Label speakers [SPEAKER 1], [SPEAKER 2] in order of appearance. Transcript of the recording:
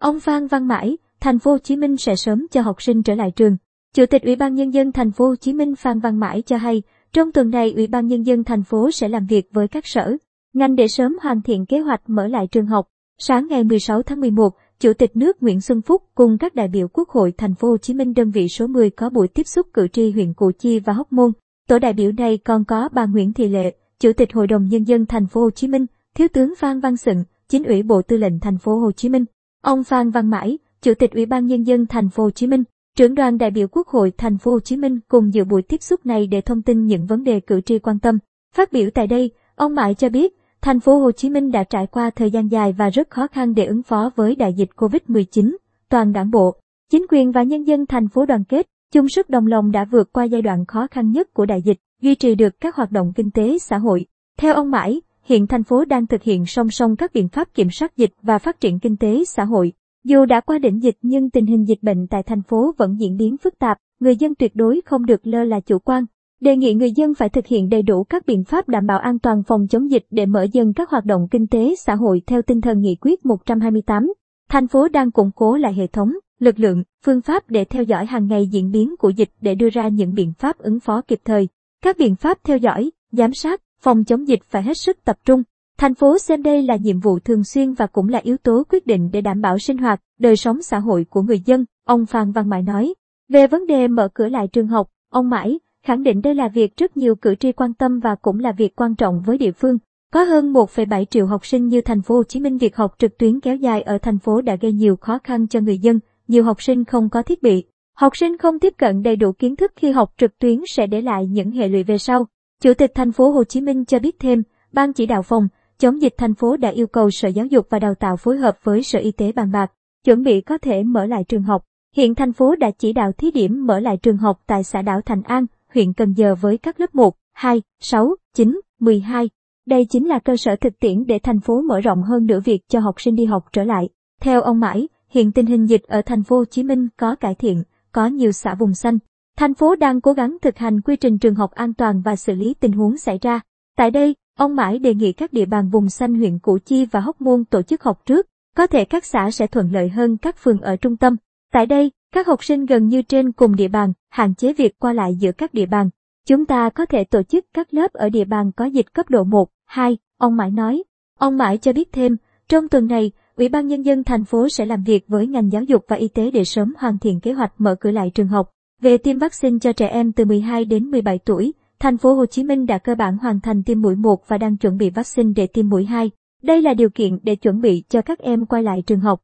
[SPEAKER 1] Ông Phan Văn Mãi, thành phố Hồ Chí Minh sẽ sớm cho học sinh trở lại trường. Chủ tịch Ủy ban nhân dân thành phố Hồ Chí Minh Phan Văn Mãi cho hay, trong tuần này Ủy ban nhân dân thành phố sẽ làm việc với các sở, ngành để sớm hoàn thiện kế hoạch mở lại trường học. Sáng ngày 16 tháng 11, Chủ tịch nước Nguyễn Xuân Phúc cùng các đại biểu Quốc hội thành phố Hồ Chí Minh đơn vị số 10 có buổi tiếp xúc cử tri huyện Củ Chi và Hóc Môn. Tổ đại biểu này còn có bà Nguyễn Thị Lệ, Chủ tịch Hội đồng nhân dân thành phố Hồ Chí Minh, Thiếu tướng Phan Văn Sựng, Chính ủy Bộ Tư lệnh thành phố Hồ Chí Minh, ông Phan Văn Mãi, Chủ tịch Ủy ban nhân dân thành phố Hồ Chí Minh, trưởng đoàn đại biểu Quốc hội thành phố Hồ Chí Minh cùng dự buổi tiếp xúc này để thông tin những vấn đề cử tri quan tâm. Phát biểu tại đây, ông Mãi cho biết, thành phố Hồ Chí Minh đã trải qua thời gian dài và rất khó khăn để ứng phó với đại dịch Covid-19. Toàn đảng bộ, chính quyền và nhân dân thành phố đoàn kết, chung sức đồng lòng đã vượt qua giai đoạn khó khăn nhất của đại dịch, duy trì được các hoạt động kinh tế xã hội. Theo ông Mãi, hiện thành phố đang thực hiện song song các biện pháp kiểm soát dịch và phát triển kinh tế xã hội. Dù đã qua đỉnh dịch nhưng tình hình dịch bệnh tại thành phố vẫn diễn biến phức tạp, người dân tuyệt đối không được lơ là chủ quan. Đề nghị người dân phải thực hiện đầy đủ các biện pháp đảm bảo an toàn phòng chống dịch để mở dần các hoạt động kinh tế xã hội theo tinh thần nghị quyết 128. Thành phố đang củng cố lại hệ thống, lực lượng, phương pháp để theo dõi hàng ngày diễn biến của dịch để đưa ra những biện pháp ứng phó kịp thời. Các biện pháp theo dõi, giám sát, phòng chống dịch phải hết sức tập trung. Thành phố xem đây là nhiệm vụ thường xuyên và cũng là yếu tố quyết định để đảm bảo sinh hoạt, đời sống xã hội của người dân, ông Phan Văn Mãi nói. Về vấn đề mở cửa lại trường học, ông Mãi khẳng định đây là việc rất nhiều cử tri quan tâm và cũng là việc quan trọng với địa phương. Có hơn 1,7 triệu học sinh như thành phố Hồ Chí Minh việc học trực tuyến kéo dài ở thành phố đã gây nhiều khó khăn cho người dân, nhiều học sinh không có thiết bị. Học sinh không tiếp cận đầy đủ kiến thức khi học trực tuyến sẽ để lại những hệ lụy về sau. Chủ tịch thành phố Hồ Chí Minh cho biết thêm, Ban chỉ đạo phòng chống dịch thành phố đã yêu cầu Sở Giáo dục và Đào tạo phối hợp với Sở Y tế bàn bạc, chuẩn bị có thể mở lại trường học. Hiện thành phố đã chỉ đạo thí điểm mở lại trường học tại xã đảo Thành An, huyện Cần Giờ với các lớp 1, 2, 6, 9, 12. Đây chính là cơ sở thực tiễn để thành phố mở rộng hơn nữa việc cho học sinh đi học trở lại. Theo ông Mãi, hiện tình hình dịch ở thành phố Hồ Chí Minh có cải thiện, có nhiều xã vùng xanh. Thành phố đang cố gắng thực hành quy trình trường học an toàn và xử lý tình huống xảy ra. Tại đây, ông Mãi đề nghị các địa bàn vùng xanh huyện Củ Chi và Hóc Môn tổ chức học trước, có thể các xã sẽ thuận lợi hơn các phường ở trung tâm. Tại đây, các học sinh gần như trên cùng địa bàn, hạn chế việc qua lại giữa các địa bàn. Chúng ta có thể tổ chức các lớp ở địa bàn có dịch cấp độ 1, 2, ông Mãi nói. Ông Mãi cho biết thêm, trong tuần này, Ủy ban Nhân dân thành phố sẽ làm việc với ngành giáo dục và y tế để sớm hoàn thiện kế hoạch mở cửa lại trường học. Về tiêm vaccine cho trẻ em từ 12 đến 17 tuổi, thành phố Hồ Chí Minh đã cơ bản hoàn thành tiêm mũi 1 và đang chuẩn bị vaccine để tiêm mũi 2. Đây là điều kiện để chuẩn bị cho các em quay lại trường học.